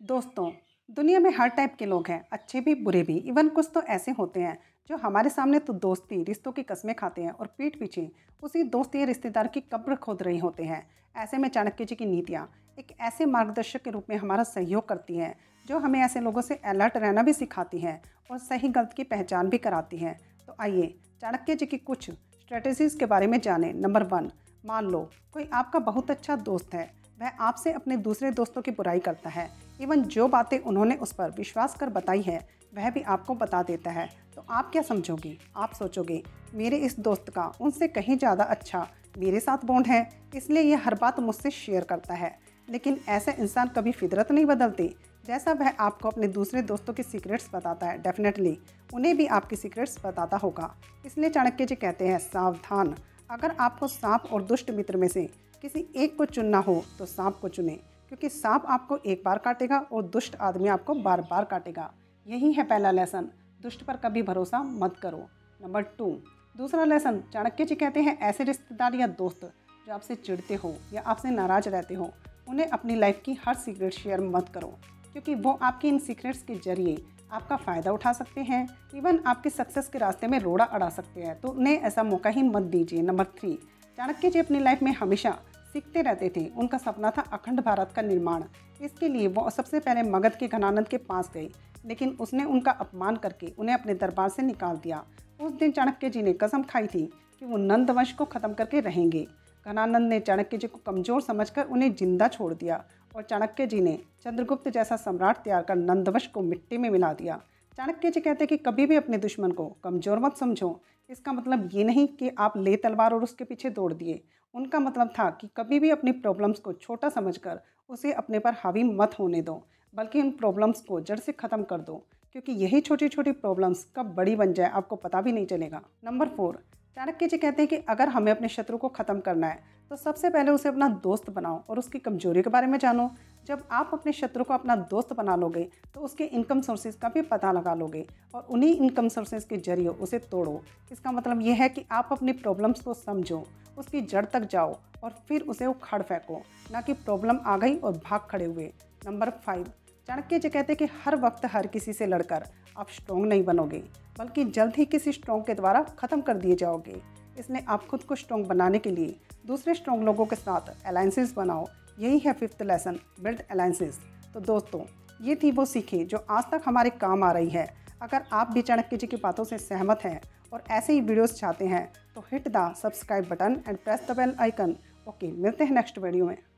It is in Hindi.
दोस्तों, दुनिया में हर टाइप के लोग हैं, अच्छे भी, बुरे भी। इवन कुछ तो ऐसे होते हैं, जो हमारे सामने तो दोस्ती, रिश्तों की कस्में खाते हैं और पीठ पीछे उसी दोस्ती या रिश्तेदार की कब्र खोद रही होते हैं। ऐसे में चाणक्य जी की नीतियाँ एक ऐसे मार्गदर्शक के रूप में हमारा सहयोग करती हैं, जो हमें ऐसे लोगों से अलर्ट रहना भी सिखाती हैं और सही गलत की पहचान भी कराती हैं। तो आइए, चाणक्य जी की कुछ स्ट्रेटजीज़ के बारे में जानें। नंबर वन मान लो, कोई आपका बहुत अच्छा दोस्त है वह आपसे अपने दूसरे दोस्तों की बुराई करता है। इवन जो बातें उन्होंने उस पर विश्वास कर बताई है, वह भी आपको बता देता है। तो आप क्या समझोगे? आप सोचोगे, मेरे इस दोस्त का उनसे कहीं ज़्यादा अच्छा मेरे साथ बॉन्ड है, इसलिए यह हर बात मुझसे शेयर करता है। लेकिन ऐसे इंसान कभी फितरत नहीं बदलते, जैसा वह आपको अपने दूसरे दोस्तों के सीक्रेट्स बताता है, डेफिनेटली उन्हें भी आपकी सीक्रेट्स बताता होगा। इसलिए चाणक्य जी कहते हैं, सावधान। अगर आपको सांप और दुष्ट मित्र में से किसी एक को चुनना हो तो सांप को चुने, क्योंकि सांप आपको एक बार काटेगा और दुष्ट आदमी आपको बार बार काटेगा। यही है पहला लेसन दुष्ट पर कभी भरोसा मत करो। नंबर टू दूसरा लेसन चाणक्य जी कहते हैं, ऐसे रिश्तेदार या दोस्त जो आपसे चिढ़ते हो या आपसे नाराज़ रहते हो, उन्हें अपनी लाइफ की हर सीक्रेट शेयर मत करो, क्योंकि वो आपके इन सीक्रेट्स के ज़रिए आपका फ़ायदा उठा सकते हैं। इवन आपके सक्सेस के रास्ते में रोड़ा अड़ा सकते हैं तो उन्हें ऐसा मौका ही मत दीजिए। नंबर थ्री चाणक्य जी अपनी लाइफ में हमेशा सीखते रहते थे। उनका सपना था अखंड भारत का निर्माण। इसके लिए वो सबसे पहले मगध के घनानंद के पास गए, लेकिन उसने उनका अपमान करके उन्हें अपने दरबार से निकाल दिया। उस दिन चाणक्य जी ने कसम खाई थी कि वो नंद वंश को ख़त्म करके रहेंगे। घनानंद ने चाणक्य जी को कमज़ोर समझकर उन्हें ज़िंदा छोड़ दिया और चाणक्य जी ने चंद्रगुप्त जैसा सम्राट तैयार कर नंदवश को मिट्टी में मिला दिया। चाणक्य जी कहते हैं कि कभी भी अपने दुश्मन को कमज़ोर मत समझो। इसका मतलब ये नहीं कि आप ले तलवार और उसके पीछे दौड़ दिए। उनका मतलब था कि कभी भी अपनी प्रॉब्लम्स को छोटा समझकर उसे अपने पर हावी मत होने दो, बल्कि उन प्रॉब्लम्स को जड़ से ख़त्म कर दो, क्योंकि यही छोटी छोटी प्रॉब्लम्स कब बड़ी बन जाए आपको पता भी नहीं चलेगा। नंबर फोर चाणक्य जी कहते हैं कि अगर हमें अपने शत्रु को ख़त्म करना है तो सबसे पहले उसे अपना दोस्त बनाओ और उसकी कमज़ोरी के बारे में जानो। जब आप अपने शत्रु को अपना दोस्त बना लोगे तो उसके इनकम सोर्सेज का भी पता लगा लोगे और उन्हीं इनकम सोर्सेज के ज़रिए उसे तोड़ो। इसका मतलब यह है कि आप अपनी प्रॉब्लम्स को समझो, उसकी जड़ तक जाओ और फिर उसे उखाड़ फेंको, ना कि प्रॉब्लम आ गई और भाग खड़े हुए। नंबर फाइव चाणक्य जी कहते कि हर वक्त हर किसी से लड़कर आप स्ट्रॉन्ग नहीं बनोगे, बल्कि जल्द ही किसी स्ट्रॉन्ग के द्वारा ख़त्म कर दिए जाओगे। इसलिए आप खुद को स्ट्रॉन्ग बनाने के लिए दूसरे स्ट्रॉन्ग लोगों के साथ अलायंसेस बनाओ। यही है फिफ्थ लेसन बिल्ड अलायंसेस तो दोस्तों, ये थी वो सीखें जो आज तक हमारे काम आ रही है। अगर आप भी चाणक्य जी की बातों से सहमत हैं और ऐसे ही वीडियोस चाहते हैं तो hit the subscribe button and press the bell icon okay मिलते हैं नेक्स्ट वीडियो में।